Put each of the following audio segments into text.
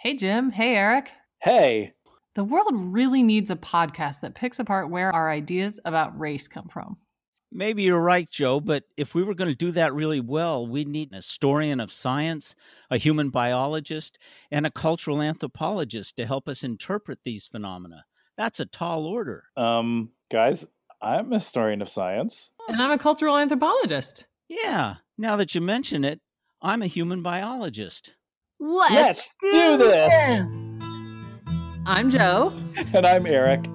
Hey, Jim. Hey, Eric. Hey. The world really needs a podcast that picks apart where our ideas about race come from. Maybe you're right, Joe, but if we were going to do that really well, we'd need an historian of science, a human biologist, and a cultural anthropologist to help us interpret these phenomena. That's a tall order. Um, guys, I'm a historian of science. And I'm a cultural anthropologist. Yeah, now that you mention it, I'm a human biologist. Let's, Let's do this. I'm Joe. And I'm Eric.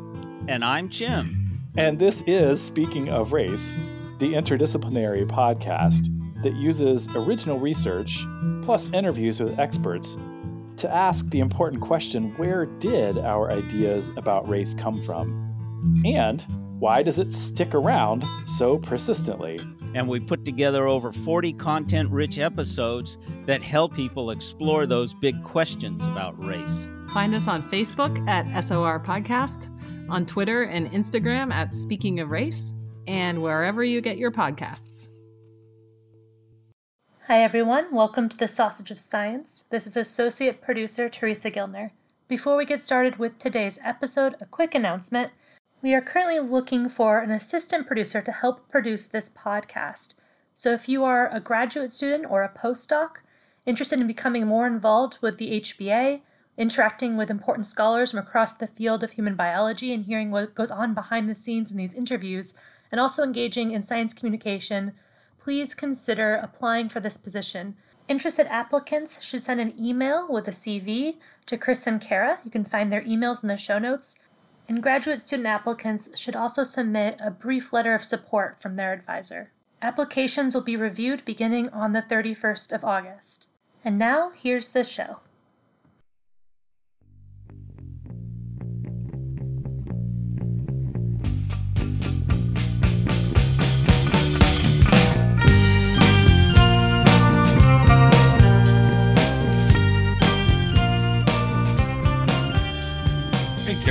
And I'm Jim. And this is Speaking of Race, the interdisciplinary podcast that uses original research plus interviews with experts to ask the important question where did our ideas about race come from? And why does it stick around so persistently? And we put together over 40 content rich episodes that help people explore those big questions about race. Find us on Facebook at SOR Podcast on Twitter and Instagram at Speaking of Race, and wherever you get your podcasts. Hi, everyone. Welcome to the Sausage of Science. This is Associate Producer Teresa Gildner. Before we get started with today's episode, a quick announcement. We are currently looking for an assistant producer to help produce this podcast. So, if you are a graduate student or a postdoc interested in becoming more involved with the HBA, interacting with important scholars from across the field of human biology and hearing what goes on behind the scenes in these interviews, and also engaging in science communication, please consider applying for this position. Interested applicants should send an email with a CV to Chris and Kara. You can find their emails in the show notes. And graduate student applicants should also submit a brief letter of support from their advisor. Applications will be reviewed beginning on the 31st of August. And now, here's the show.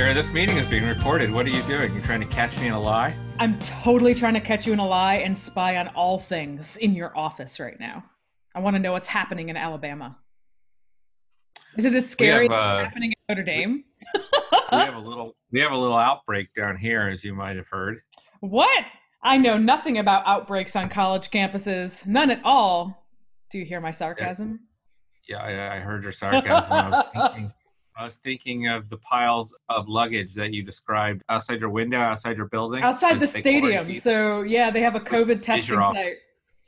Kara, this meeting is being recorded. What are you doing? You're trying to catch me in a lie? I'm totally trying to catch you in a lie and spy on all things in your office right now. I want to know what's happening in Alabama. Is it as scary have, uh, happening in Notre Dame? we have a little we have a little outbreak down here, as you might have heard. What? I know nothing about outbreaks on college campuses. None at all. Do you hear my sarcasm? Yeah, yeah I, I heard your sarcasm. I was thinking I was thinking of the piles of luggage that you described outside your window, outside your building. Outside the stadium. So, yeah, they have a COVID testing site.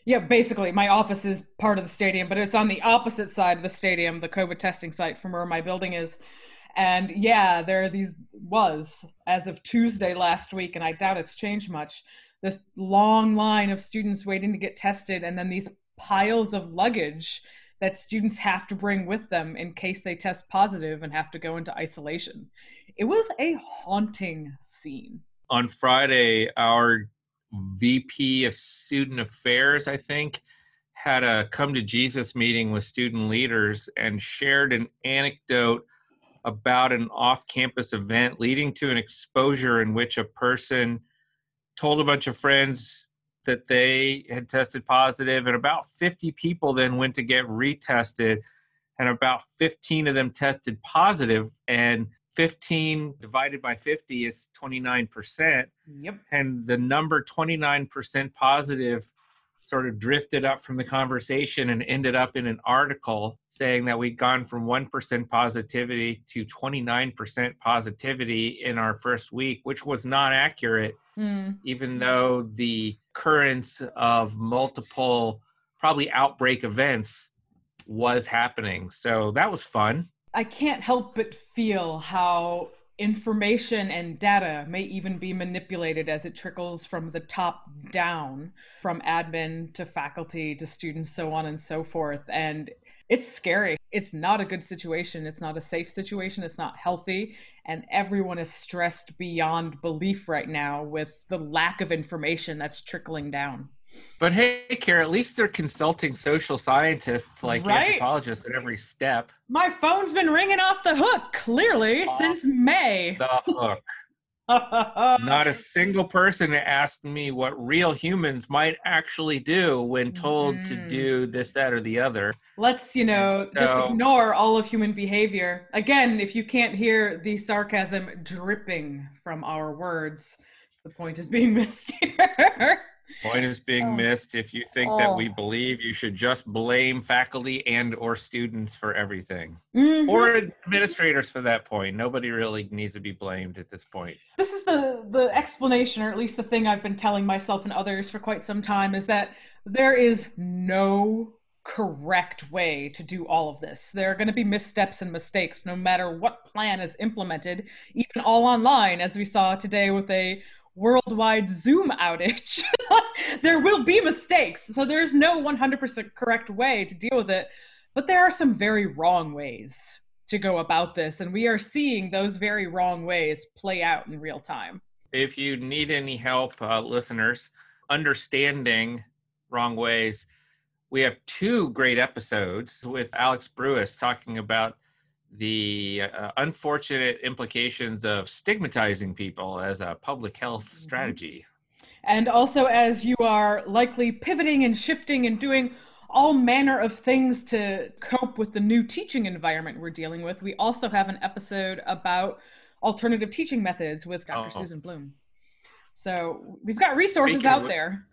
Yeah, basically, my office is part of the stadium, but it's on the opposite side of the stadium, the COVID testing site from where my building is. And yeah, there are these, was as of Tuesday last week, and I doubt it's changed much, this long line of students waiting to get tested, and then these piles of luggage that students have to bring with them in case they test positive and have to go into isolation. It was a haunting scene. On Friday, our VP of Student Affairs, I think, had a come to Jesus meeting with student leaders and shared an anecdote about an off campus event leading to an exposure in which a person told a bunch of friends that they had tested positive, and about 50 people then went to get retested, and about 15 of them tested positive, and 15 divided by 50 is 29%. Yep. And the number 29% positive sort of drifted up from the conversation and ended up in an article saying that we'd gone from 1% positivity to 29% positivity in our first week, which was not accurate, mm. even though the occurrence of multiple, probably outbreak events was happening. So that was fun. I can't help but feel how information and data may even be manipulated as it trickles from the top down, from admin to faculty to students, so on and so forth. And it's scary. It's not a good situation. It's not a safe situation. It's not healthy. And everyone is stressed beyond belief right now with the lack of information that's trickling down. But hey, Kara, at least they're consulting social scientists like right? anthropologists at every step. My phone's been ringing off the hook, clearly, off since May. The hook. Not a single person asked me what real humans might actually do when told mm. to mm-hmm. do this, that, or the other. Let's, you know, so, just ignore all of human behavior. Again, if you can't hear the sarcasm dripping from our words, the point is being missed here. Point is being oh. missed if you think oh. that we oh. believe you should just blame faculty and or students for everything. Mm-hmm. Or administrators for that point. Nobody really needs to be blamed at this point. This is the the explanation or at least the thing I've been telling myself and others for quite some time is that there is no correct way to do all of this. There are going to be missteps and mistakes no matter what plan is implemented, even all online as we saw today with a worldwide Zoom outage. there will be mistakes. So there's no 100% correct way to deal with it. But there are some very wrong ways to go about this. And we are seeing those very wrong ways play out in real time. If you need any help, uh, listeners, understanding wrong ways, we have two great episodes with Alex Brewis talking about the uh, unfortunate implications of stigmatizing people as a public health mm-hmm. strategy. And also, as you are likely pivoting and shifting and doing all manner of things to cope with the new teaching environment we're dealing with, we also have an episode about alternative teaching methods with Dr. Oh. Susan Blum. So we've got resources out there.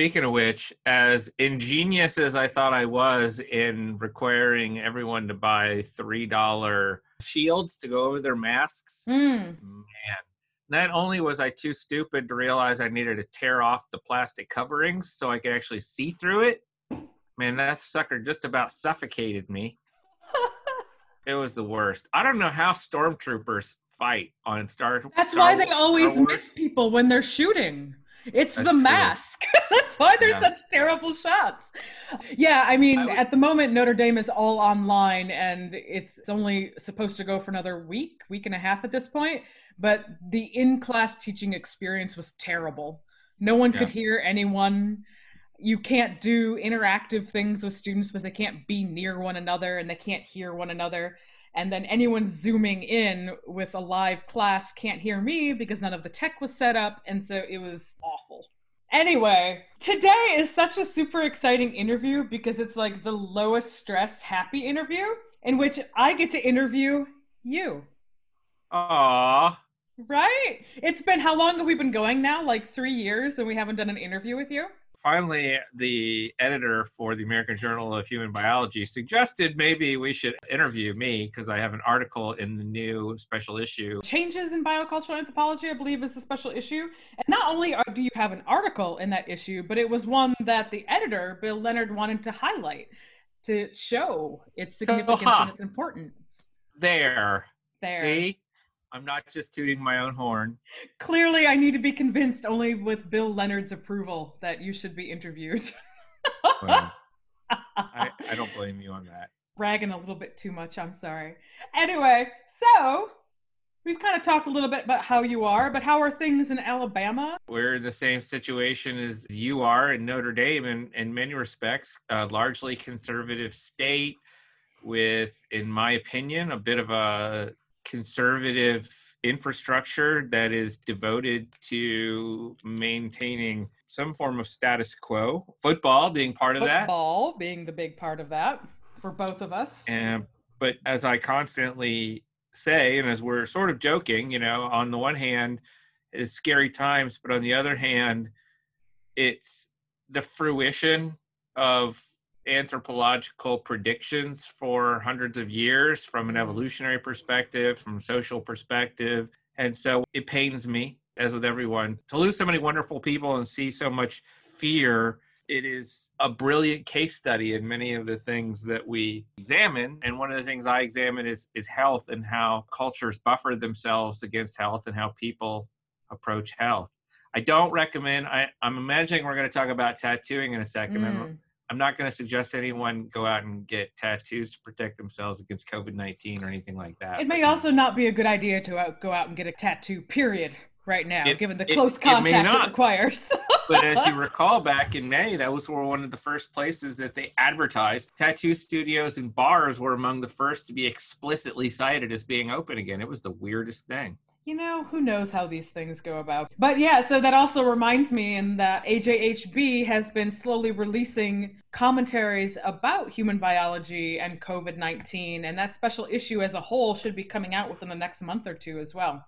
Speaking of which, as ingenious as I thought I was in requiring everyone to buy $3 shields to go over their masks, mm. man, not only was I too stupid to realize I needed to tear off the plastic coverings so I could actually see through it, man, that sucker just about suffocated me. it was the worst. I don't know how stormtroopers fight on Star. Trek. That's Star why they always miss people when they're shooting. It's That's the true. mask. That's why there's yeah. such terrible shots. Yeah, I mean, I at the moment, Notre Dame is all online and it's only supposed to go for another week, week and a half at this point. But the in class teaching experience was terrible. No one yeah. could hear anyone. You can't do interactive things with students because they can't be near one another and they can't hear one another and then anyone zooming in with a live class can't hear me because none of the tech was set up. And so it was awful. Anyway today is such a super exciting interview because it's like the lowest stress happy interview in which i get to interview you. Aww. right? It's been how long have we been going now? Like three years and we haven't done an interview with you finally, the editor for the American Journal of Human Biology suggested maybe we should interview me because I have an article in the new special issue. Changes in biocultural anthropology, I believe, is the special issue. And not only are, do you have an article in that issue, but it was one that the editor, Bill Leonard, wanted to highlight to show its significance so, huh. and its importance. There. There. See? I'm not just tooting my own horn. Clearly, I need to be convinced only with Bill Leonard's approval that you should be interviewed. well, I, I don't blame you on that. Bragging a little bit too much. I'm sorry. Anyway, so we've kind of talked a little bit about how you are, but how are things in Alabama? We're in the same situation as you are in Notre Dame in, in many respects, a largely conservative state with, in my opinion, a bit of a conservative infrastructure that is devoted to maintaining some form of status quo. Football being part of Football that. Football being the big part of that for both of us. And but as I constantly say, and as we're sort of joking, you know, on the one hand, it's scary times, but on the other hand, it's the fruition of anthropological predictions for hundreds of years from an mm-hmm. evolutionary perspective, from social perspective. And so it pains me, as with everyone, to lose so many wonderful people and see so much fear. It is a brilliant case study in many of the things that we examine. And one of the things I examine is, is health and how cultures buffer themselves against health and how people approach health. I don't recommend, I, I'm imagining we're going to talk about tattooing in a second. Mm. I'm not going to suggest anyone go out and get tattoos to protect themselves against COVID 19 or anything like that. It may also not be a good idea to uh, go out and get a tattoo, period, right now, it, given the close it, contact it, it requires. but as you recall, back in May, that was one of the first places that they advertised. Tattoo studios and bars were among the first to be explicitly cited as being open again. It was the weirdest thing. You know, who knows how these things go about. But yeah, so that also reminds me in that AJHB has been slowly releasing commentaries about human biology and COVID 19, and that special issue as a whole should be coming out within the next month or two as well.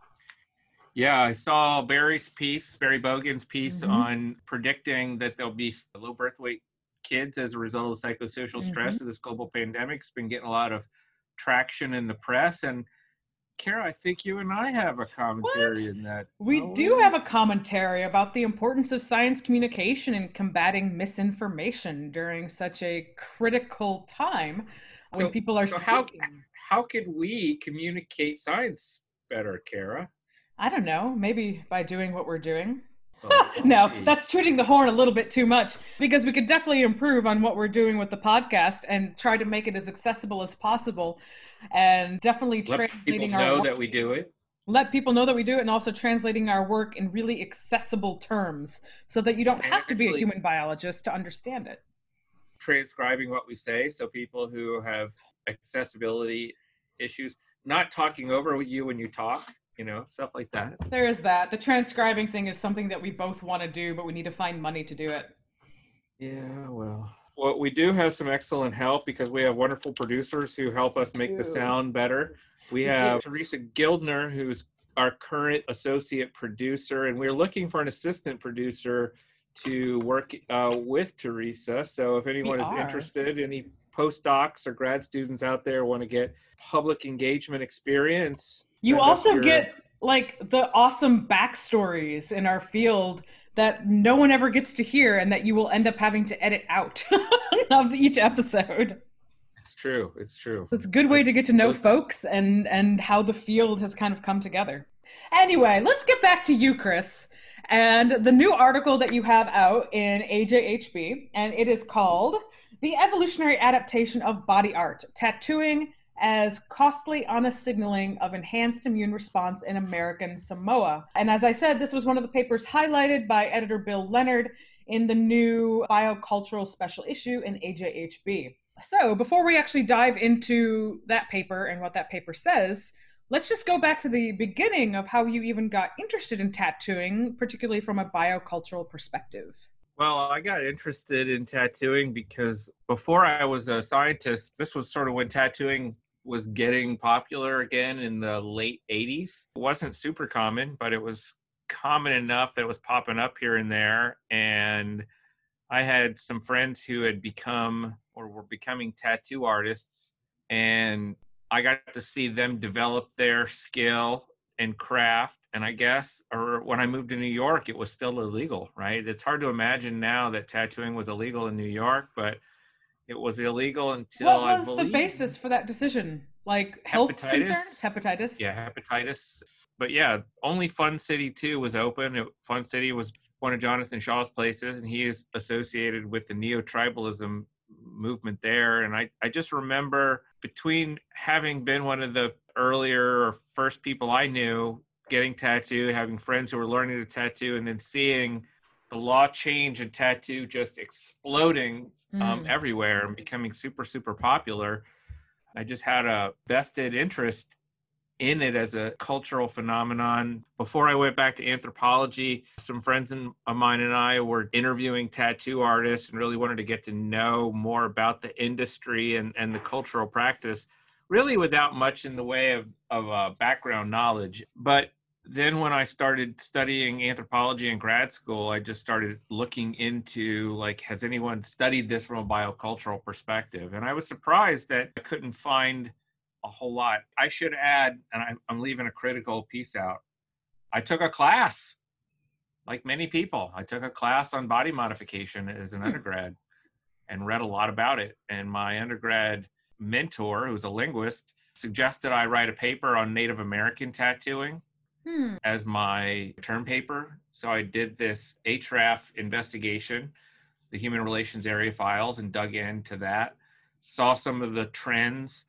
Yeah, I saw Barry's piece, Barry Bogin's piece mm-hmm. on predicting that there'll be low birth weight kids as a result of the psychosocial mm-hmm. stress of this global pandemic. It's been getting a lot of traction in the press. And Kara, I think you and I have a commentary what? in that. We oh, do have a commentary about the importance of science communication and combating misinformation during such a critical time when so, people are so how, how could we communicate science better, Kara? I don't know, maybe by doing what we're doing. Oh, no, that's tooting the horn a little bit too much because we could definitely improve on what we're doing with the podcast and try to make it as accessible as possible and definitely Let translating our know work. that we do it. Let people know that we do it and also translating our work in really accessible terms so that you don't have to be a human biologist to understand it. Transcribing what we say so people who have accessibility issues, not talking over you when you talk, you know, stuff like that. There is that. The transcribing thing is something that we both want to do, but we need to find money to do it. Yeah, well. Well, we do have some excellent help because we have wonderful producers who help us make the sound better. We, have. Teresa Gildner, who's our current associate producer, and we're looking for an assistant producer to work uh, with Teresa. So if anyone we is are. interested, any postdocs or grad students out there want to get public engagement experience, you also get like the awesome backstories in our field that no one ever gets to hear and that you will end up having to edit out of each episode. It's true. It's true. It's a good way to get to know folks and and how the field has kind of come together. Anyway, let's get back to you, Chris, and the new article that you have out in AJHB, and it is called "The Evolutionary Adaptation of Body Art: Tattooing as costly honest signaling of enhanced immune response in American Samoa. And as I said, this was one of the papers highlighted by editor Bill Leonard in the new biocultural special issue in AJHB. So, before we actually dive into that paper and what that paper says, let's just go back to the beginning of how you even got interested in tattooing, particularly from a biocultural perspective. Well, I got interested in tattooing because before I was a scientist, this was sort of when tattooing was getting popular again in the late 80s. It wasn't super common, but it was common enough that it was popping up here and there. And I had some friends who had become or were becoming tattoo artists, and I got to see them develop their skill and craft. And I guess, or when I moved to New York, it was still illegal, right? It's hard to imagine now that tattooing was illegal in New York, but it was illegal until what was believe, the basis for that decision? Like health hepatitis. concerns, hepatitis. Yeah, hepatitis. But yeah, only Fun City Two was open. Fun City was one of Jonathan Shaw's places, and he is associated with the neo tribalism movement there. And I, I just remember between having been one of the earlier or first people I knew getting tattooed, having friends who were learning to tattoo, and then seeing the law change and tattoo just exploding um, mm. everywhere and becoming super super popular i just had a vested interest in it as a cultural phenomenon before i went back to anthropology some friends of mine and i were interviewing tattoo artists and really wanted to get to know more about the industry and, and the cultural practice really without much in the way of, of uh, background knowledge but then when I started studying anthropology in grad school, I just started looking into like, has anyone studied this from a biocultural perspective? And I was surprised that I couldn't find a whole lot. I should add, and I, I'm leaving a critical piece out. I took a class, like many people. I took a class on body modification as an hmm. undergrad and read a lot about it. And my undergrad mentor, who's a linguist, suggested I write a paper on Native American tattooing hmm. as my term paper. So I did this HRAF investigation, the Human Relations Area files, and dug into that, saw some of the trends.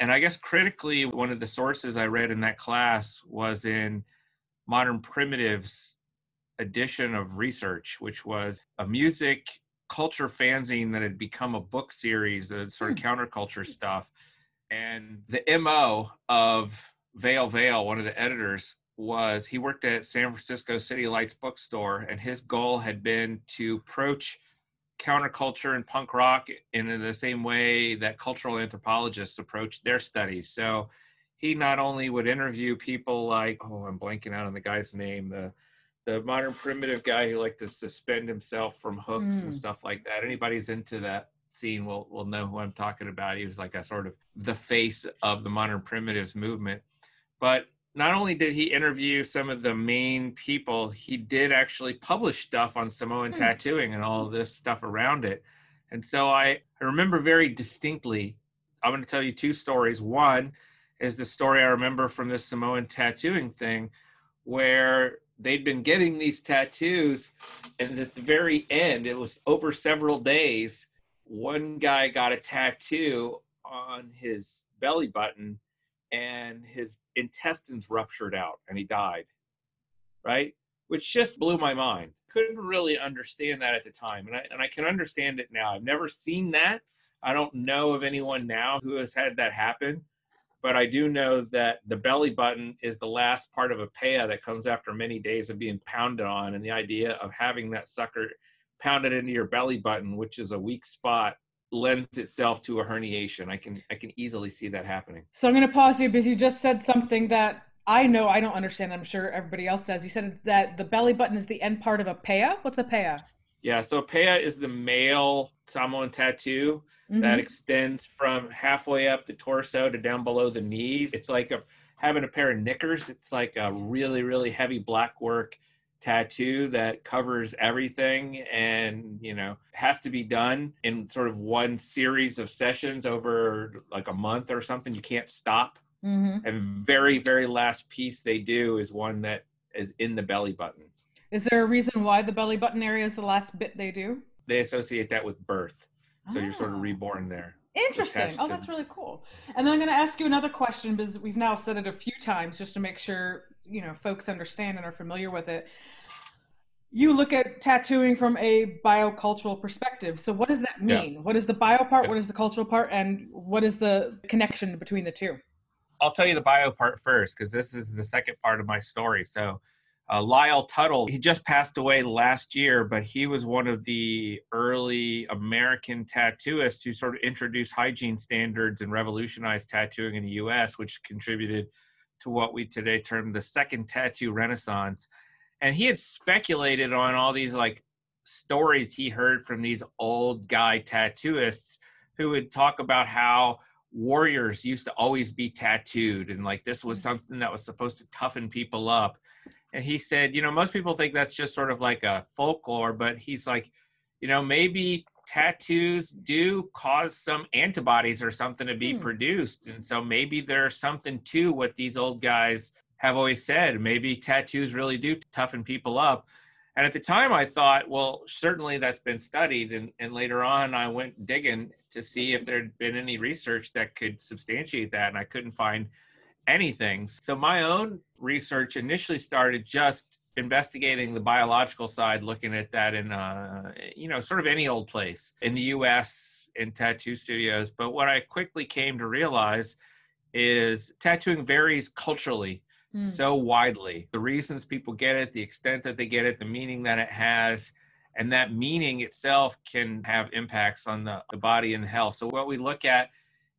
And I guess critically, one of the sources I read in that class was in Modern Primitives edition of research, which was a music culture fanzine that had become a book series, a sort of hmm. counterculture stuff. And the MO of Vale Vale, one of the editors, was he worked at San Francisco City Lights bookstore, and his goal had been to approach counterculture and punk rock in the same way that cultural anthropologists approach their studies. So he not only would interview people like, oh, I'm blanking out on the guy's name, the the modern primitive guy who liked to suspend himself from hooks mm. and hmm. stuff like that. Anybody's into that scene will will know who I'm talking about. He was like a sort of the face of the modern primitives movement. But not only did he interview some of the main people, he did actually publish stuff on Samoan mm. tattooing and all this stuff around it. And so I, I remember very distinctly, I'm going to tell you two stories. One is the story I remember from this Samoan tattooing thing where they'd been getting these tattoos. And at the very end, it was over several days, one guy got a tattoo on his belly button and his intestines ruptured out and he died. Right? Which just blew my mind. Couldn't really understand that at the time. And I, and I can understand it now. I've never seen that. I don't know of anyone now who has had that happen. But I do know that the belly button is the last part of a pe'a that comes after many days of being pounded on. And the idea of having that sucker pounded into your belly button, which is a weak spot, lends itself to a herniation. I can I can easily see that happening. So I'm going to pause you because you just said something that I know I don't understand. I'm sure everybody else does. You said that the belly button is the end part of a pe'a. What's a pe'a? Yeah, so a pe'a is the male Samoan tattoo mm-hmm. that extends from halfway up the torso to down below the knees. It's like a having a pair of knickers. It's like a really really heavy black work tattoo that covers everything and you know has to be done in sort of one series of sessions over like a month or something you can't stop mm-hmm. and very very last piece they do is one that is in the belly button is there a reason why the belly button area is the last bit they do they associate that with birth so you're sort of ah. reborn there Interesting. Oh, that's really cool. And then I'm going to ask you another question because we've now said it a few times just to make sure you know folks understand and are familiar with it you look at tattooing from a biocultural perspective so what does that mean yeah. what is the bio part yeah. what is the cultural part and what is the connection between the two i'll tell you the bio part first because this is the second part of my story so uh, Lyle Tuttle, he just passed away last year, but he was one of the early American tattooists who sort of introduced hygiene standards and revolutionized tattooing in the US, which contributed to what we today term the second tattoo renaissance. And he had speculated on all these like stories he heard from these old guy tattooists who would talk about how warriors used to always be tattooed and like this was mm. something that was supposed to toughen people up. And he said, you know, most people think that's just sort of like a folklore, but he's like, you know, maybe tattoos do cause some antibodies or something to be hmm. produced. And so maybe there's something to what these old guys have always said. Maybe tattoos really do toughen people up. And at the time, I thought, well, certainly that's been studied. And, and later on, I went digging to see if there'd been any research that could substantiate that. And I couldn't find anything. So my own research initially started just investigating the biological side, looking at that in, uh, you know, sort of any old place in the U.S. in tattoo studios. But what I quickly came to realize is tattooing varies culturally mm. so widely. The reasons people get it, the extent that they get it, the meaning that it has, and that meaning itself can have impacts on the, the body and health. So what we look at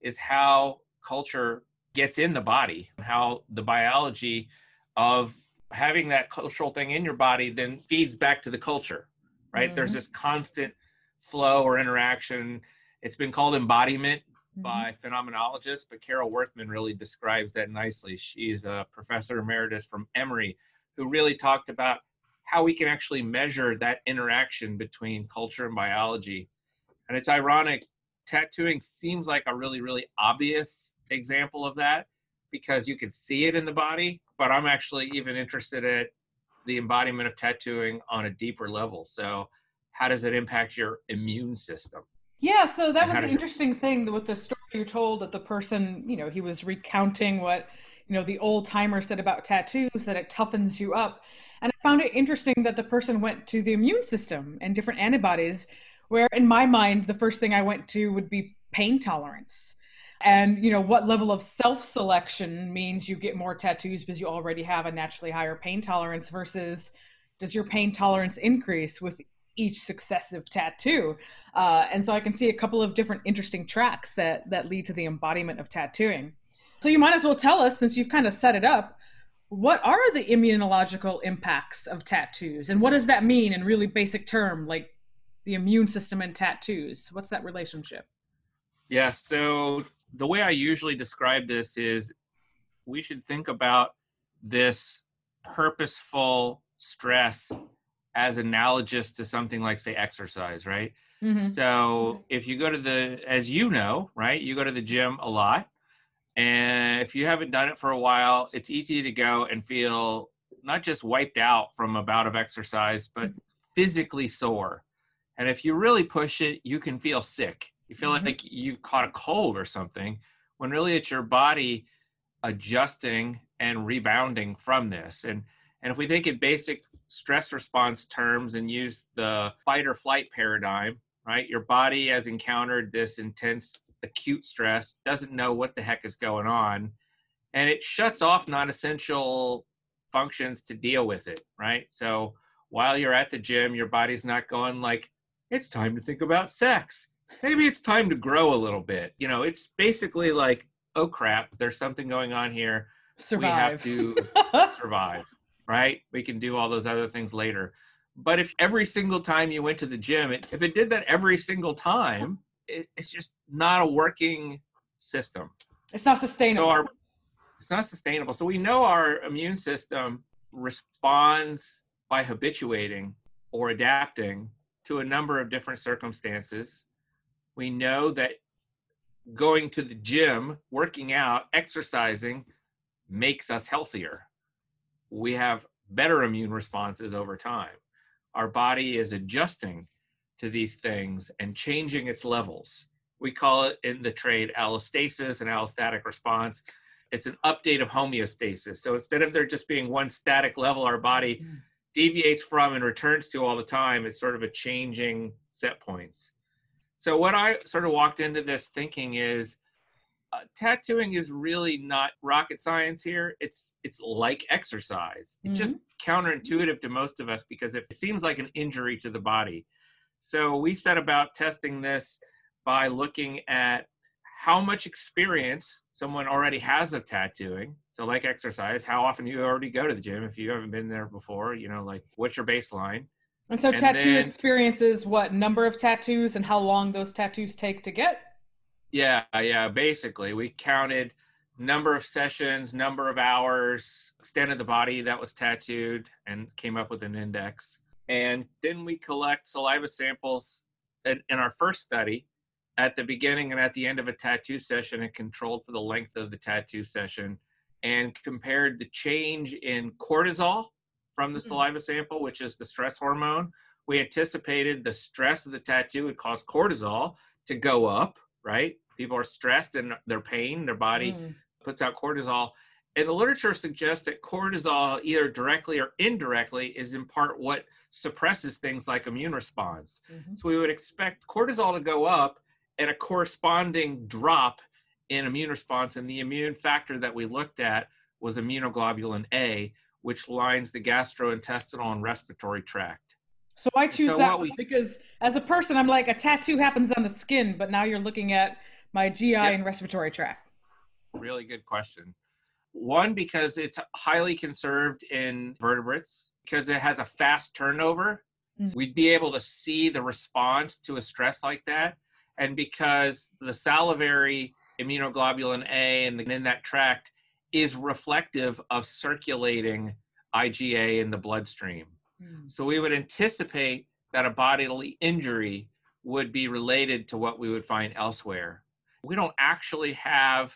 is how culture gets in the body, how the biology of having that cultural thing in your body then feeds back to the culture, right? Mm-hmm. There's this constant flow or interaction. It's been called embodiment mm-hmm. by phenomenologists, but Carol Worthman really describes that nicely. She's a professor emeritus from Emory who really talked about how we can actually measure that interaction between culture and biology. And it's ironic, tattooing seems like a really, really obvious example of that because you can see it in the body, but I'm actually even interested in the embodiment of tattooing on a deeper level. So, how does it impact your immune system? Yeah, so that was an interesting thing with the story you told that the person, you know, he was recounting what, you know, the old timer said about tattoos that it toughens you up. And I found it interesting that the person went to the immune system and different antibodies, where in my mind, the first thing I went to would be pain tolerance. And you know what level of self-selection means you get more tattoos because you already have a naturally higher pain tolerance versus does your pain tolerance increase with each successive tattoo? Uh, and so i can see a couple of different interesting tracks that that lead to the embodiment of tattooing. So you might as well tell us since you've kind of set it up what are the immunological impacts of tattoos? And what does that mean in really basic term like the immune system and tattoos what's that relationship yeah so the way i usually describe this is we should think about this purposeful stress as analogous to something like say exercise right mm-hmm. so if you go to the as you know right you go to the gym a lot and if you haven't done it for a while, it's easy to go and feel not just wiped out from a bout of exercise, but physically sore. And if you really push it, you can feel sick. You feel mm-hmm. like you've caught a cold or something, when really it's your body adjusting and rebounding from this. And and if we think in basic stress response terms and use the fight or flight paradigm, right? Your body has encountered this intense acute stress, doesn't know what the heck is going on, and it shuts off non essential functions to deal with it, right? So while you're at the gym, your body's not going like, it's time to think about sex. Maybe it's time to grow a little bit. You know, it's basically like, oh crap, there's something going on here. Survive. We have to survive, right? We can do all those other things later. But if every single time you went to the gym, it, if it did that every single time, it, it's just not a working system. It's not sustainable. So our, it's not sustainable. So we know our immune system responds by habituating or adapting to a number of different circumstances. We know that going to the gym, working out, exercising makes us healthier. We have better immune responses over time. Our body is adjusting to these things and changing its levels. We call it in the trade allostasis and allostatic response. It's an update of homeostasis. So instead of there just being one static level our body mm. Deviates from and returns to all the time, it's sort of a changing set points. So what I sort of walked into this thinking is uh, tattooing is really not rocket science here. It's it's like exercise. It's mm-hmm. just counterintuitive to most of us because it seems like an injury to the body. So we set about testing this by looking at how much experience someone already has of tattooing. So, like exercise, how often you already go to the gym if you haven't been there before, you know, like what's your baseline? And so, and tattoo then, experiences what number of tattoos and how long those tattoos take to get? Yeah, yeah. Basically, we counted number of sessions, number of hours, extent of the body that was tattooed, and came up with an index. And then we collect saliva samples in, in our first study at the beginning and at the end of a tattoo session and controlled for the length of the tattoo session and compared the change in cortisol from the mm-hmm. saliva sample, which is the stress hormone. We anticipated the stress of the tattoo would cause cortisol to go up, right? People are stressed and their pain, their body mm. puts out cortisol. And the literature suggests that cortisol, either directly or indirectly, is in part what suppresses things like immune response. Mm-hmm. So we would expect cortisol to go up and a corresponding drop in immune response. And the immune factor that we looked at was immunoglobulin A, which lines the gastrointestinal and respiratory tract. So I choose so that we, because as a person, I'm like, a tattoo happens on the skin, but now you're looking at my GI yep. and respiratory tract. Really good question. One, because it's highly conserved in vertebrates, because it has a fast turnover. Mm-hmm. We'd be able to see the response to a stress like that. And because the salivary immunoglobulin A and in that tract is reflective of circulating IgA in the bloodstream. Mm-hmm. So we would anticipate that a bodily injury would be related to what we would find elsewhere. We don't actually have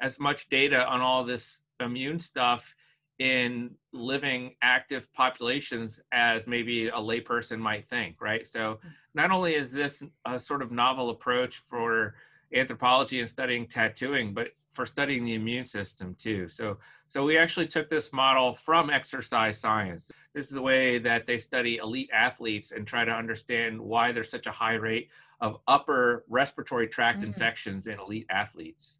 as much data on all this immune stuff in living active populations as maybe a layperson might think, right? So, mm. Not only is this a sort of novel approach for anthropology and studying tattooing, but for studying the immune system too. So, so we actually took this model from exercise science. This is a way that they study elite athletes and try to understand why there's such a high rate of upper respiratory tract mm infections in elite athletes.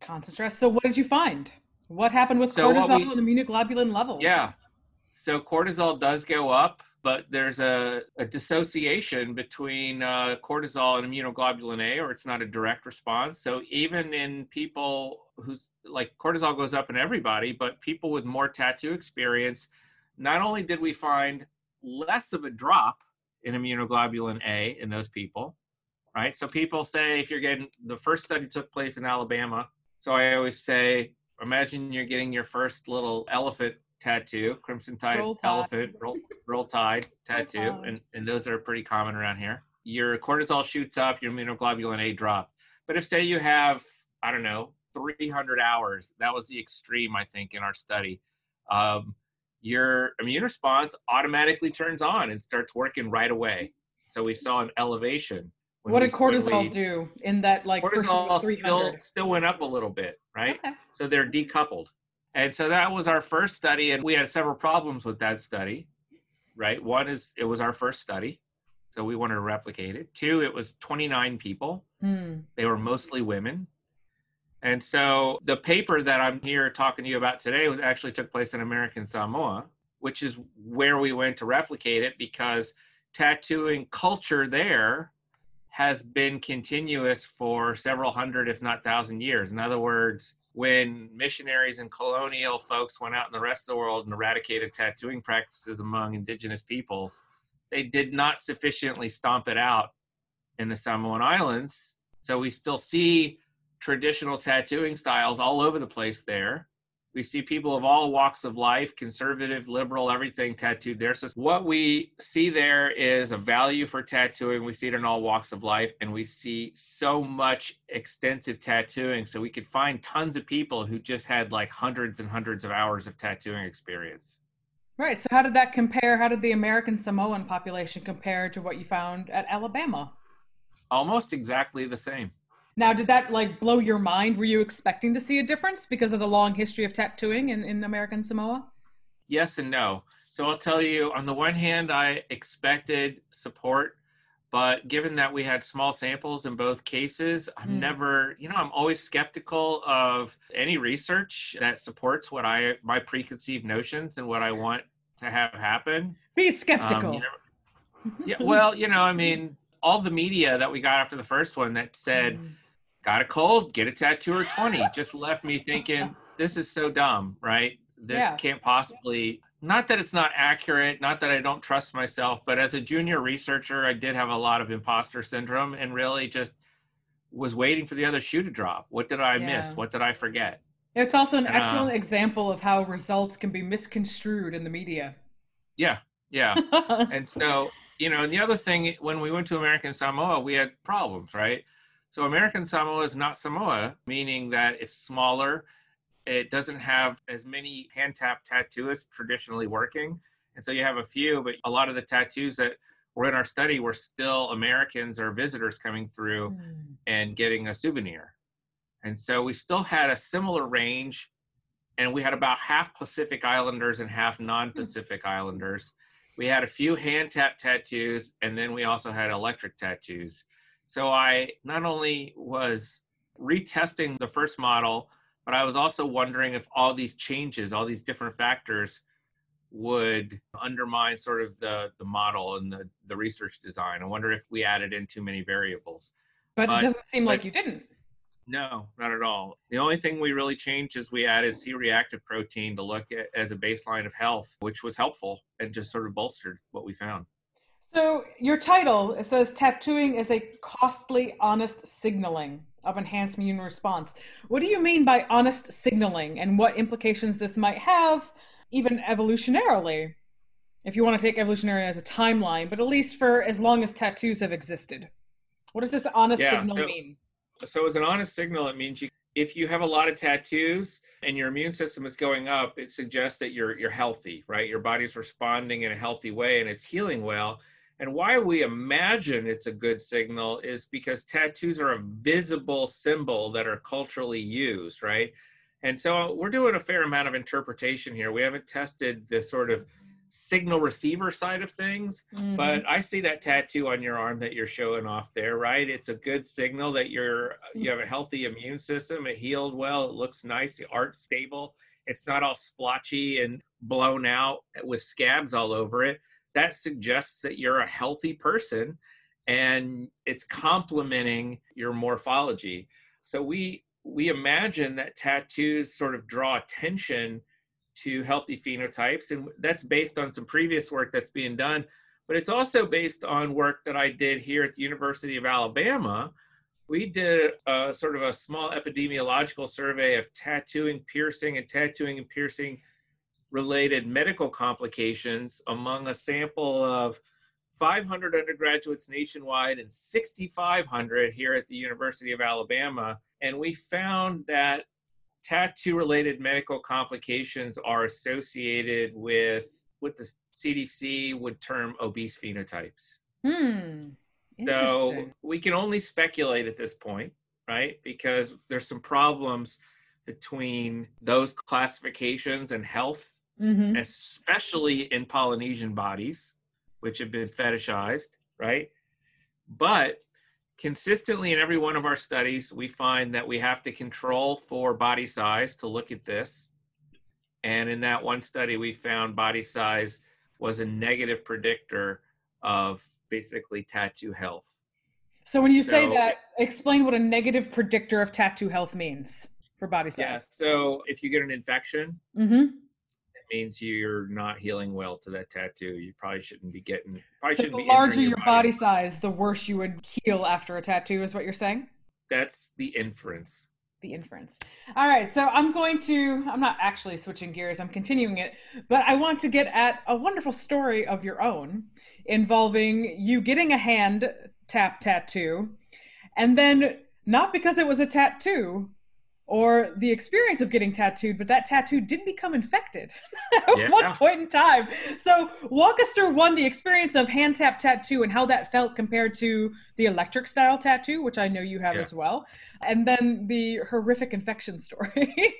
Constant stress. So what did you find? What happened with so cortisol we, and immunoglobulin levels? Yeah. So cortisol does go up, but there's a, a dissociation between uh, cortisol and immunoglobulin A, or it's not a direct response. So even in people who's like cortisol goes up in everybody, but people with more tattoo experience, not only did we find less of a drop in immunoglobulin A in those people, right? So people say if you're getting the first study took place in Alabama. So I always say, imagine you're getting your first little elephant tattoo, crimson tide roll elephant, roll, roll tide tattoo, roll tide. and, and those are pretty common around here. Your cortisol shoots up, your immunoglobulin A drop. But if say you have, I don't know, 300 hours, that was the extreme, I think, in our study. Um, your immune response automatically turns on and starts working right away. So we saw an elevation. What did cortisol we, do in that like cortisol still still went up a little bit, right? Okay. So they're decoupled. And so that was our first study and we had several problems with that study. Right? One is it was our first study. So we wanted to replicate it. Two, it was 29 people. Hmm. They were mostly women. And so the paper that I'm here talking to you about today was actually took place in American Samoa, which is where we went to replicate it because tattooing culture there has been continuous for several hundred, if not thousand years. In other words, when missionaries and colonial folks went out in the rest of the world and eradicated tattooing practices among indigenous peoples, they did not sufficiently stomp it out in the Samoan Islands. So we still see traditional tattooing styles all over the place there. We see people of all walks of life, conservative, liberal, everything tattooed there. So, what we see there is a value for tattooing. We see it in all walks of life, and we see so much extensive tattooing. So, we could find tons of people who just had like hundreds and hundreds of hours of tattooing experience. Right. So, how did that compare? How did the American Samoan population compare to what you found at Alabama? Almost exactly the same. Now, did that like blow your mind? Were you expecting to see a difference because of the long history of tattooing in, in American Samoa? Yes and no. So I'll tell you, on the one hand, I expected support, but given that we had small samples in both cases, I'm mm. never, you know, I'm always skeptical of any research that supports what I, my preconceived notions and what I want to have happen. Be skeptical. Um, you know, yeah, well, you know, I mean, all the media that we got after the first one that said, mm got a cold, get a tattoo or 20. Just left me thinking, this is so dumb, right? This yeah. can't possibly, not that it's not accurate, not that I don't trust myself, but as a junior researcher, I did have a lot of imposter syndrome and really just was waiting for the other shoe to drop. What did I yeah. miss? What did I forget? It's also an and, excellent uh, example of how results can be misconstrued in the media. Yeah, yeah. and so, you know, and the other thing, when we went to American Samoa, we had problems, right? So American Samoa is not Samoa, meaning that it's smaller. It doesn't have as many hand tap tattooists traditionally working. And so you have a few, but a lot of the tattoos that were in our study were still Americans or visitors coming through mm. and getting a souvenir. And so we still had a similar range, and we had about half Pacific Islanders and half non Pacific mm. Islanders. We had a few hand tap tattoos, and then we also had electric tattoos. So I not only was retesting the first model, but I was also wondering if all these changes, all these different factors would undermine sort of the the model and the the research design. I wonder if we added in too many variables. But, but it doesn't seem like you didn't. No, not at all. The only thing we really changed is we added C-reactive protein to look at as a baseline of health, which was helpful and just sort of bolstered what we found. So your title it says tattooing is a costly honest signaling of enhanced immune response. What do you mean by honest signaling and what implications this might have even evolutionarily? If you want to take evolutionary as a timeline, but at least for as long as tattoos have existed. What does this honest yeah, signal so, mean? So as an honest signal it means you if you have a lot of tattoos and your immune system is going up, it suggests that you're you're healthy, right? Your body's responding in a healthy way and it's healing well and why we imagine it's a good signal is because tattoos are a visible symbol that are culturally used, right? And so we're doing a fair amount of interpretation here. We haven't tested the sort of signal receiver side of things. Mm-hmm. But I see that tattoo on your arm that you're showing off there, right? It's a good signal that you're you have a healthy immune system. It healed well. It looks nice. The art's stable. It's not all splotchy and blown out with scabs all over it. That suggests that you're a healthy person and it's complementing your morphology. So we we imagine that tattoos sort of draw attention to healthy phenotypes. And that's based on some previous work that's being done. But it's also based on work that I did here at the University of Alabama. We did a sort of a small epidemiological survey of tattooing, piercing, and tattooing and piercing related medical complications among a sample of 500 undergraduates nationwide and 6,500 here at the University of Alabama. And we found that tattoo related medical complications are associated with what the CDC would term obese phenotypes. Hmm. So we can only speculate at this point, right? Because there's some problems between those classifications and health, mm-hmm. especially in Polynesian bodies, which have been fetishized, right? But consistently in every one of our studies, we find that we have to control for body size to look at this. And in that one study, we found body size was a negative predictor of basically tattoo health. So when you so, say that, explain what a negative predictor of tattoo health means for body size. Yeah. So if you get an infection, mm-hmm means you're not healing well to that tattoo. You probably shouldn't be getting. Probably so the larger your, your body. body size, the worse you would heal after a tattoo. Is what you're saying? That's the inference. The inference. All right, so I'm going to. I'm not actually switching gears. I'm continuing it, but I want to get at a wonderful story of your own involving you getting a hand tap tattoo, and then not because it was a tattoo, or the experience of getting tattooed, but that tattoo didn't become infected at yeah. one point in time. So walk us through one, the experience of hand tap tattoo and how that felt compared to the electric style tattoo, which I know you have yeah. as well, and then the horrific infection story.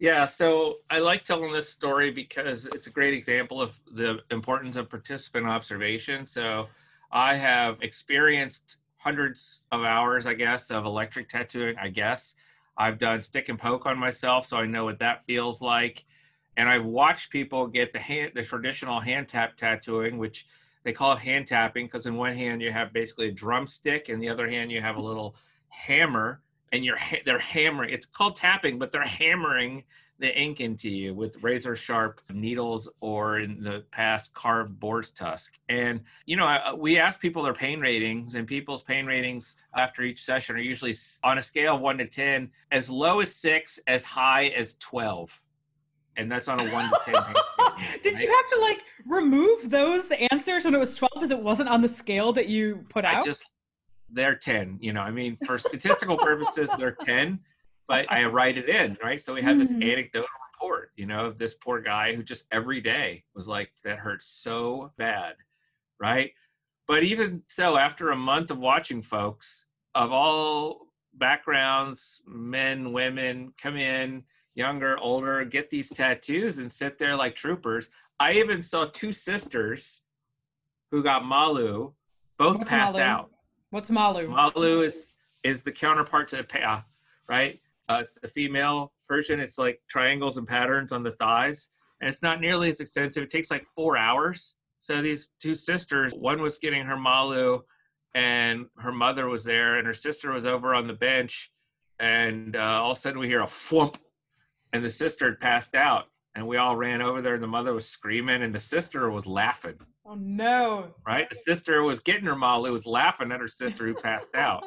yeah, so I like telling this story because it's a great example of the importance of participant observation. So I have experienced hundreds of hours, I guess, of electric tattooing, I guess I've done stick and poke on myself, so I know what that feels like. And I've watched people get the hand, the traditional hand tap tattooing, which they call it hand tapping because in one hand you have basically a drumstick, and the other hand you have a little hammer, and you're they're hammering. It's called tapping, but they're hammering the ink into you with razor sharp needles or in the past carved boar's tusk. And, you know, uh, we ask people their pain ratings, and people's pain ratings after each session are usually on a scale of one to 10, as low as six, as high as 12. And that's on a one to 10. Did right? you have to like remove those answers when it was 12 because it wasn't on the scale that you put out? I just, they're 10. You know, I mean, for statistical purposes, they're 10 but I write it in, right? So we had this mm-hmm. anecdotal report, you know, of this poor guy who just every day was like, that hurts so bad, right? But even so, after a month of watching folks of all backgrounds, men, women, come in, younger, older, get these tattoos and sit there like troopers. I even saw two sisters who got Malu both What's pass Malu? out. What's Malu? Malu is is the counterpart to the pe'a, right? Uh, it's the female version. It's like triangles and patterns on the thighs, and it's not nearly as extensive. It takes like four hours. So these two sisters, one was getting her malu, and her mother was there, and her sister was over on the bench, and uh, all of a sudden we hear a thwomp, and the sister had passed out, and we all ran over there, and the mother was screaming, and the sister was laughing. Oh no! Right, the sister was getting her malu, was laughing at her sister who passed out.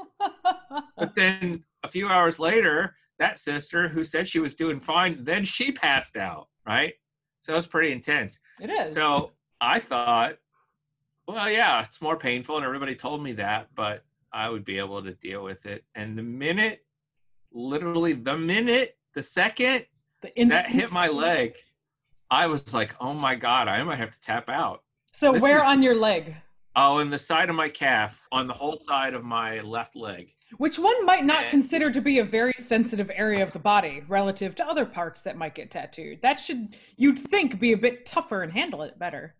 but then a few hours later, that sister who said she was doing fine, then she passed out, right? So it's pretty intense. It is. So I thought, well, yeah, it's more painful, and everybody told me that, but I would be able to deal with it. And the minute, literally the minute, the second the that hit my leg, I was like, oh my God, I might have to tap out. So this where is, on your leg? Oh, in the side of my calf, on the whole side of my left leg. Which one might not and, consider to be a very sensitive area of the body relative to other parts that might get tattooed. That should, you'd think, be a bit tougher and handle it better.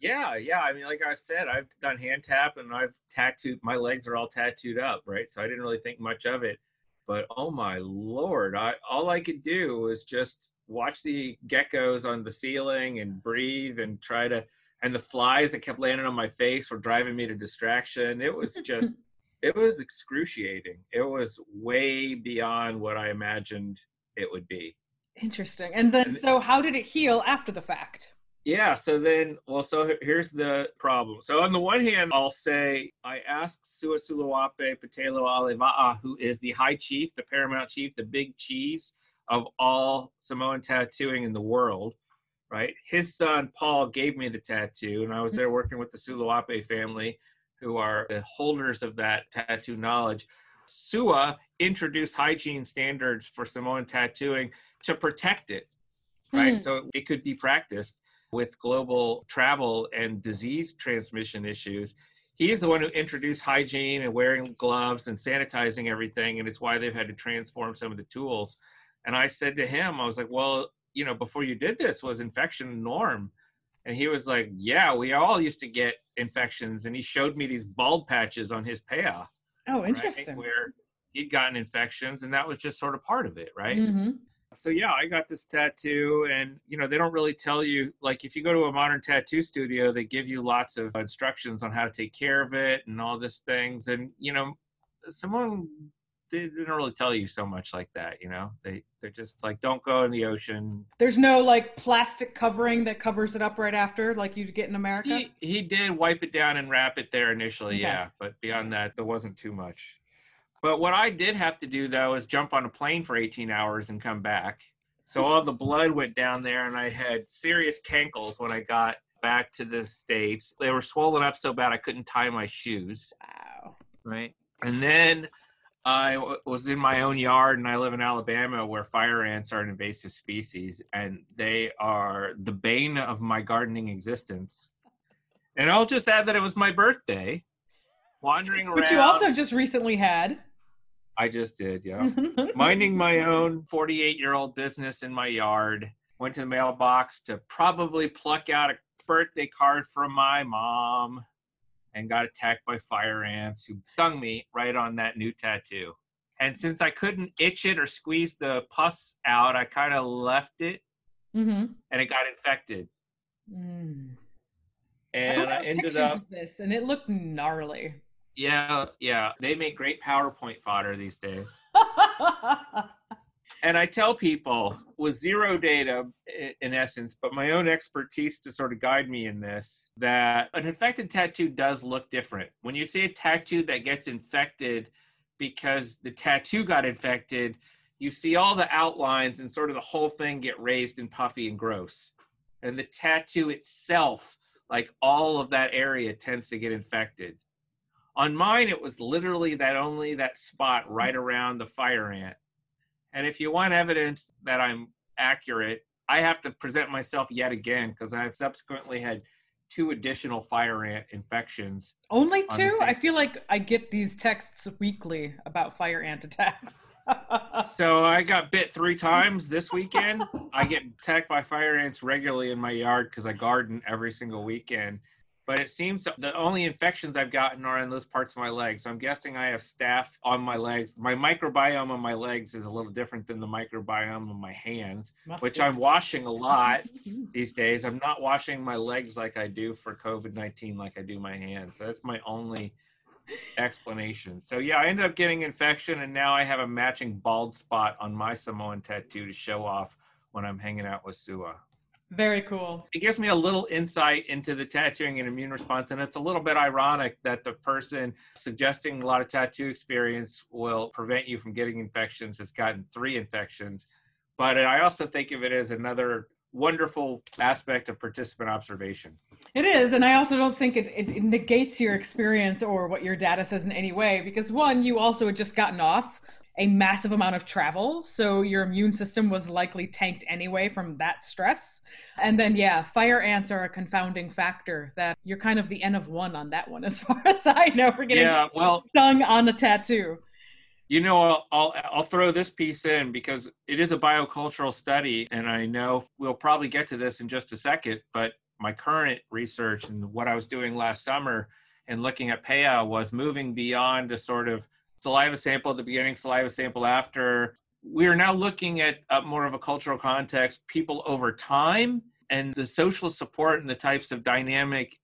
Yeah, yeah. I mean, like I said, I've done hand tap and I've tattooed. My legs are all tattooed up, right? So I didn't really think much of it. But oh my lord, I all I could do was just watch the geckos on the ceiling and breathe and try to. And the flies that kept landing on my face were driving me to distraction. It was just, it was excruciating. It was way beyond what I imagined it would be. Interesting. And then, and, so how did it heal after the fact? Yeah. So then, well, so here's the problem. So on the one hand, I'll say I asked Suasuluwape Patelo Aleva'a, who is the high chief, the paramount chief, the big cheese of all Samoan tattooing in the world, right? His son Paul gave me the tattoo, and I was there working with the Suluape family, who are the holders of that tattoo knowledge. Sua introduced hygiene standards for Samoan tattooing to protect it, right? Mm. So it could be practiced with global travel and disease transmission issues. He's the one who introduced hygiene and wearing gloves and sanitizing everything, and it's why they've had to transform some of the tools. And I said to him, I was like, well, you know, before you did this, was infection norm? And he was like, yeah, we all used to get infections. And he showed me these bald patches on his pe'a. Oh, interesting. Right, where he'd gotten infections, and that was just sort of part of it, right? Mm-hmm so yeah i got this tattoo and you know they don't really tell you like if you go to a modern tattoo studio they give you lots of instructions on how to take care of it and all these things and you know someone they didn't really tell you so much like that you know they they're just like don't go in the ocean there's no like plastic covering that covers it up right after like you get in america he, he did wipe it down and wrap it there initially okay. yeah but beyond that there wasn't too much but what I did have to do though is jump on a plane for 18 hours and come back. So all the blood went down there, and I had serious cankles when I got back to the states. They were swollen up so bad I couldn't tie my shoes. Wow. Right. And then I w- was in my own yard, and I live in Alabama, where fire ants are an invasive species, and they are the bane of my gardening existence. And I'll just add that it was my birthday, wandering around. Which you also just recently had. I just did, yeah. Minding my own 48 year old business in my yard. Went to the mailbox to probably pluck out a birthday card from my mom and got attacked by fire ants who stung me right on that new tattoo. And since I couldn't itch it or squeeze the pus out, I kind of left it mm-hmm. and it got infected. Mm. And I, I ended up. this, and it looked gnarly. Yeah, yeah. They make great PowerPoint fodder these days. and I tell people with zero data in essence, but my own expertise to sort of guide me in this, that an infected tattoo does look different. When you see a tattoo that gets infected because the tattoo got infected, you see all the outlines and sort of the whole thing get raised and puffy and gross. And the tattoo itself, like all of that area, tends to get infected. On mine, it was literally that only that spot right around the fire ant. And if you want evidence that I'm accurate, I have to present myself yet again because I've subsequently had two additional fire ant infections. Only two? I feel like I get these texts weekly about fire ant attacks. so I got bit three times this weekend. I get attacked by fire ants regularly in my yard because I garden every single weekend but it seems the only infections I've gotten are in those parts of my legs. So I'm guessing I have staph on my legs. My microbiome on my legs is a little different than the microbiome on my hands, Must which be. I'm washing a lot these days. I'm not washing my legs like I do for COVID 19, like I do my hands. So that's my only explanation. So yeah, I ended up getting infection, and now I have a matching bald spot on my Samoan tattoo to show off when I'm hanging out with Sua. Very cool. It gives me a little insight into the tattooing and immune response. And it's a little bit ironic that the person suggesting a lot of tattoo experience will prevent you from getting infections has gotten three infections. But I also think of it as another wonderful aspect of participant observation. It is. And I also don't think it, it, it negates your experience or what your data says in any way because, one, you also had just gotten off a massive amount of travel. So your immune system was likely tanked anyway from that stress. And then, yeah, fire ants are a confounding factor that you're kind of the N of one on that one, as far as I know, for getting yeah, well, stung on a tattoo. You know, I'll, I'll, I'll throw this piece in because it is a biocultural study, and I know we'll probably get to this in just a second. But my current research and what I was doing last summer and looking at pe'a was moving beyond a sort of saliva sample at the beginning, saliva sample after. We are now looking at more of a cultural context, people over time, and the social support and the types of dynamic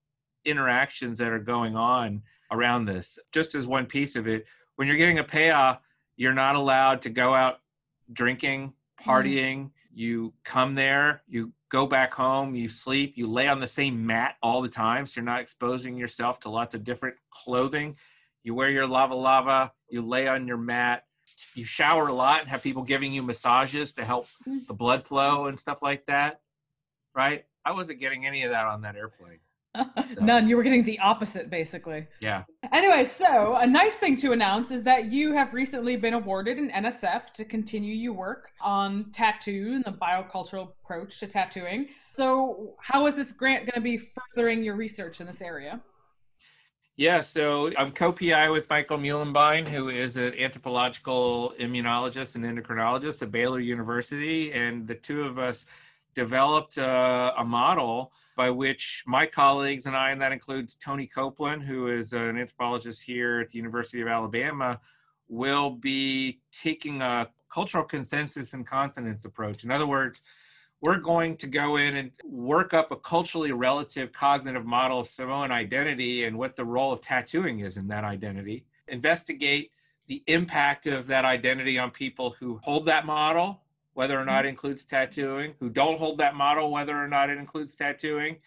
interactions that are going on around this. Just as one piece of it, when you're getting a pe'a, you're not allowed to go out drinking, mm-hmm. partying. Mm. You come there, you go back home, you sleep, you lay on the same mat all the time. So you're not exposing yourself to lots of different clothing. You wear your lava lava, you lay on your mat, you shower a lot and have people giving you massages to help mm. the blood flow and stuff like that. Right? I wasn't getting any of that on that airplane. So. None. You were getting the opposite, basically. Yeah. Anyway, so a nice thing to announce is that you have recently been awarded an NSF to continue your work on tattoo and the biocultural approach to tattooing. So, how is this grant going to be furthering your research in this area? Yeah, so I'm co-PI with Michael Muehlenbein, who is an anthropological immunologist and endocrinologist at Baylor University, and the two of us developed a, a model by which my colleagues and I, and that includes Toni Copeland, who is an anthropologist here at the University of Alabama, will be taking a cultural consensus and consonance approach. In other words, we're going to go in and work up a culturally relative cognitive model of Samoan identity and what the role of tattooing is in that identity, investigate the impact of that identity on people who hold that model whether or not mm-hmm. it includes tattooing, who don't hold that model, whether or not it includes tattooing,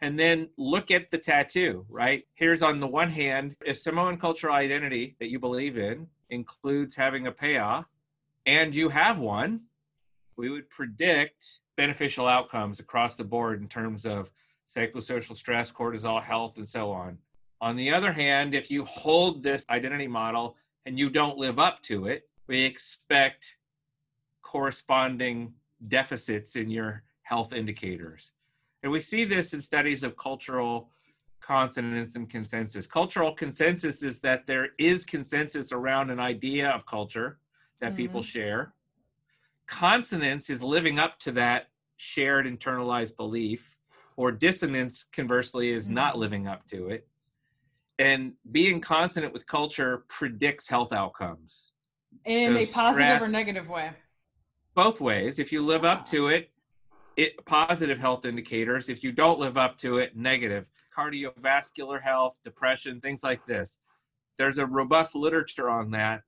and then look at the tattoo, right? Here's on the one hand, if Samoan cultural identity that you believe in includes having a pe'a, and you have one, we would predict beneficial outcomes across the board in terms of psychosocial stress, cortisol, health, and so on. On the other hand, if you hold this identity model and you don't live up to it, we expect corresponding deficits in your health indicators. And we see this in studies of cultural consonance and consensus. Cultural consensus is that there is consensus around an idea of culture that mm-hmm. people share. Consonance is living up to that shared internalized belief, or dissonance, conversely, is mm-hmm. not living up to it. And being consonant with culture predicts health outcomes. In so a positive stress, or negative way? both ways. If you live up to it, it positive health indicators. If you don't live up to it, negative. Cardiovascular health, depression, things like this. There's a robust literature on that.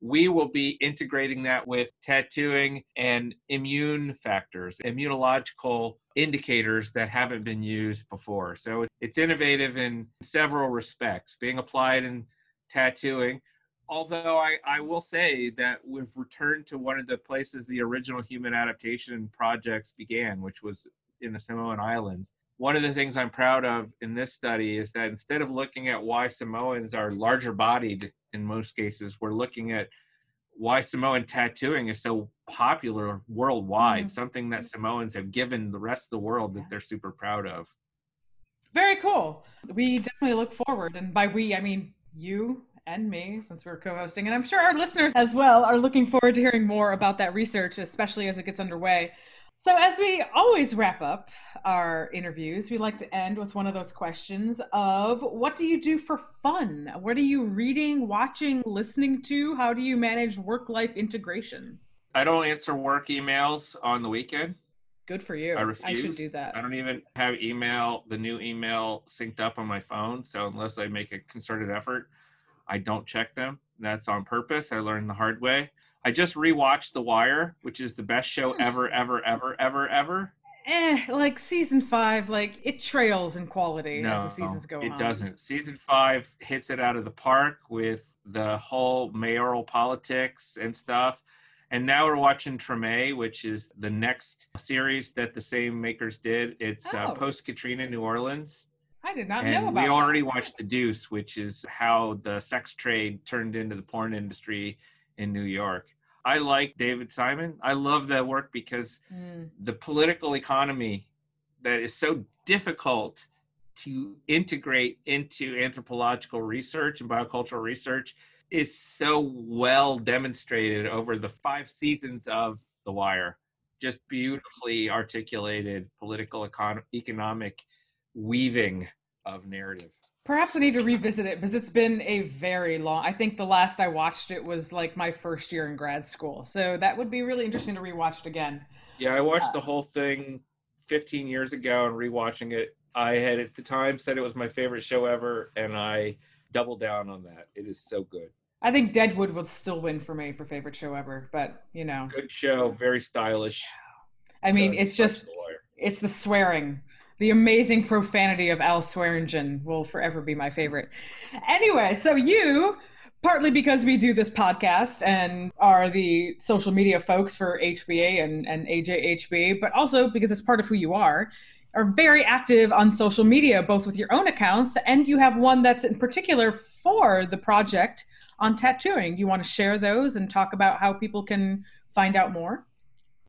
We will be integrating that with tattooing and immune factors, immunological indicators that haven't been used before. So it's innovative in several respects, being applied in tattooing although I, I will say that we've returned to one of the places the original human adaptation projects began, which was in the Samoan Islands. One of the things I'm proud of in this study is that instead of looking at why Samoans are larger bodied in most cases, we're looking at why Samoan tattooing is so popular worldwide, mm-hmm. something that Samoans have given the rest of the world that they're super proud of. Very cool. We definitely look forward, and by we, I mean you and me, since we're co hosting, and I'm sure our listeners as well are looking forward to hearing more about that research, especially as it gets underway. So, as we always wrap up our interviews, we like to end with one of those questions of what do you do for fun? What are you reading, watching, listening to? How do you manage work life integration? I don't answer work emails on the weekend. Good for you. I refuse. I should do that. I don't even have email, the new email synced up on my phone. So, unless I make a concerted effort, I don't check them. That's on purpose. I learned the hard way. I just rewatched The Wire, which is the best show hmm. ever, ever, ever, ever, ever. Eh, like season five, like it trails in quality no, as the seasons go it on. It doesn't. Season five hits it out of the park with the whole mayoral politics and stuff. And now we're watching Treme, which is the next series that the same makers did. It's uh, oh. uh, post Katrina New Orleans. I did not and know about. We already that. watched The Deuce, which is how the sex trade turned into the porn industry in New York. I like David Simon. I love that work because mm. the political economy that is so difficult to integrate into anthropological research and biocultural research is so well demonstrated over the five seasons of The Wire. Just beautifully articulated political, econ- economic weaving of narrative. Perhaps I need to revisit it because it's been a very long. I think the last I watched it was like my first year in grad school, so that would be really interesting to rewatch it again. Yeah, I watched the whole thing 15 years ago and rewatching it. I had at the time said it was my favorite show ever, and I doubled down on that. It is so good. I think Deadwood will still win for me for favorite show ever, but you know, good show, very stylish. I mean, it's just it's the swearing the amazing profanity of Al Swearengen will forever be my favorite. Anyway, so you, partly because we do this podcast and are the social media folks for HBA and, and AJHB, but also because it's part of who you are, are very active on social media, both with your own accounts and you have one that's in particular for the project on tattooing. You want to share those and talk about how people can find out more?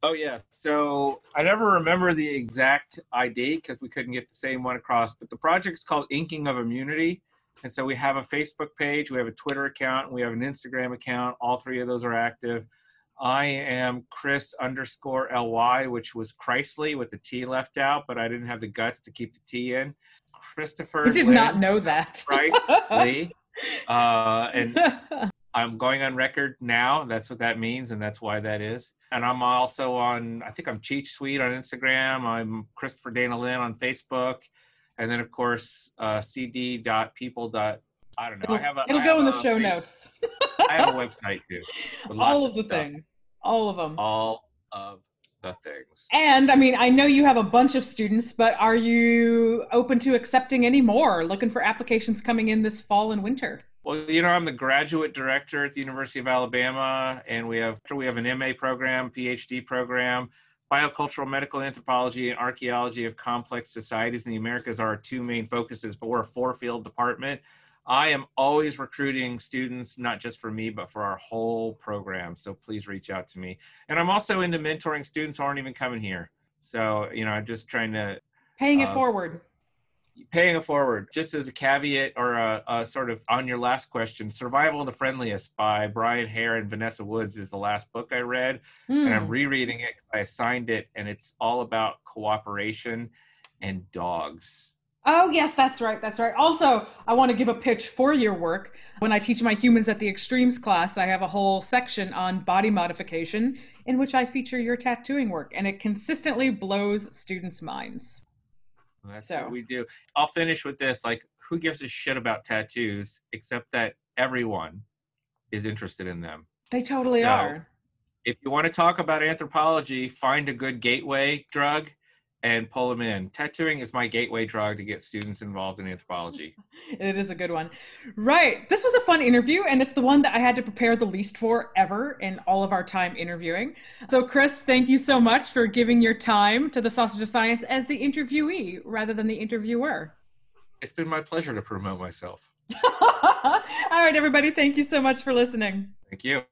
Oh yeah. So I never remember the exact ID because we couldn't get the same one across. But the project's called Inking of Immunity, and so we have a Facebook page, we have a Twitter account, we have an Instagram account. All three of those are active. I am Chris underscore ly, which was Chrisley with the T left out, but I didn't have the guts to keep the T in. Christopher. I did Lynn, not know that. Christ Lee. Uh, and I'm going on record now. That's what that means, and that's why that is. And I'm also on, I think I'm Cheech Sweet on Instagram. I'm Christopher Dana Lynn on Facebook. And then, of course, uh, cd.people. I don't know. It'll, I have a, it'll I go in the show notes. I have a website too. All of the stuff. things. All of them. All of the things. And I mean, I know you have a bunch of students, but are you open to accepting any more? Looking for applications coming in this fall and winter? Well, you know, I'm the graduate director at the University of Alabama, and we have we have an MA program, PhD program, biocultural medical anthropology, and archaeology of complex societies in the Americas are our two main focuses. But we're a four field department. I am always recruiting students, not just for me, but for our whole program. So please reach out to me. And I'm also into mentoring students who aren't even coming here. So you know, I'm just trying to paying it uh, forward paying it forward, just as a caveat or a, a, sort of on your last question, Survival of the Friendliest by Brian Hare and Vanessa Woods is the last book I read. Mm. And I'm hmm. rereading it. I signed it, and it's all about cooperation and dogs. Oh, yes, that's right. That's right. Also, I want to give a pitch for your work. When I teach my humans at the extremes class, I have a whole section on body modification in which I feature your tattooing work, and it consistently blows students' minds. That's so. what we do. I'll finish with this. Like, who gives a shit about tattoos except that everyone is interested in them? They totally so, are. If you want to talk about anthropology, find a good gateway drug and pull them in. Tattooing is my gateway drug to get students involved in anthropology. it is a good one. Right. This was a fun interview, and it's the one that I had to prepare the least for ever in all of our time interviewing. So, Chris, thank you so much for giving your time to the Sausage of Science as the interviewee rather than the interviewer. It's been my pleasure to promote myself. all right, everybody. Thank you so much for listening. Thank you.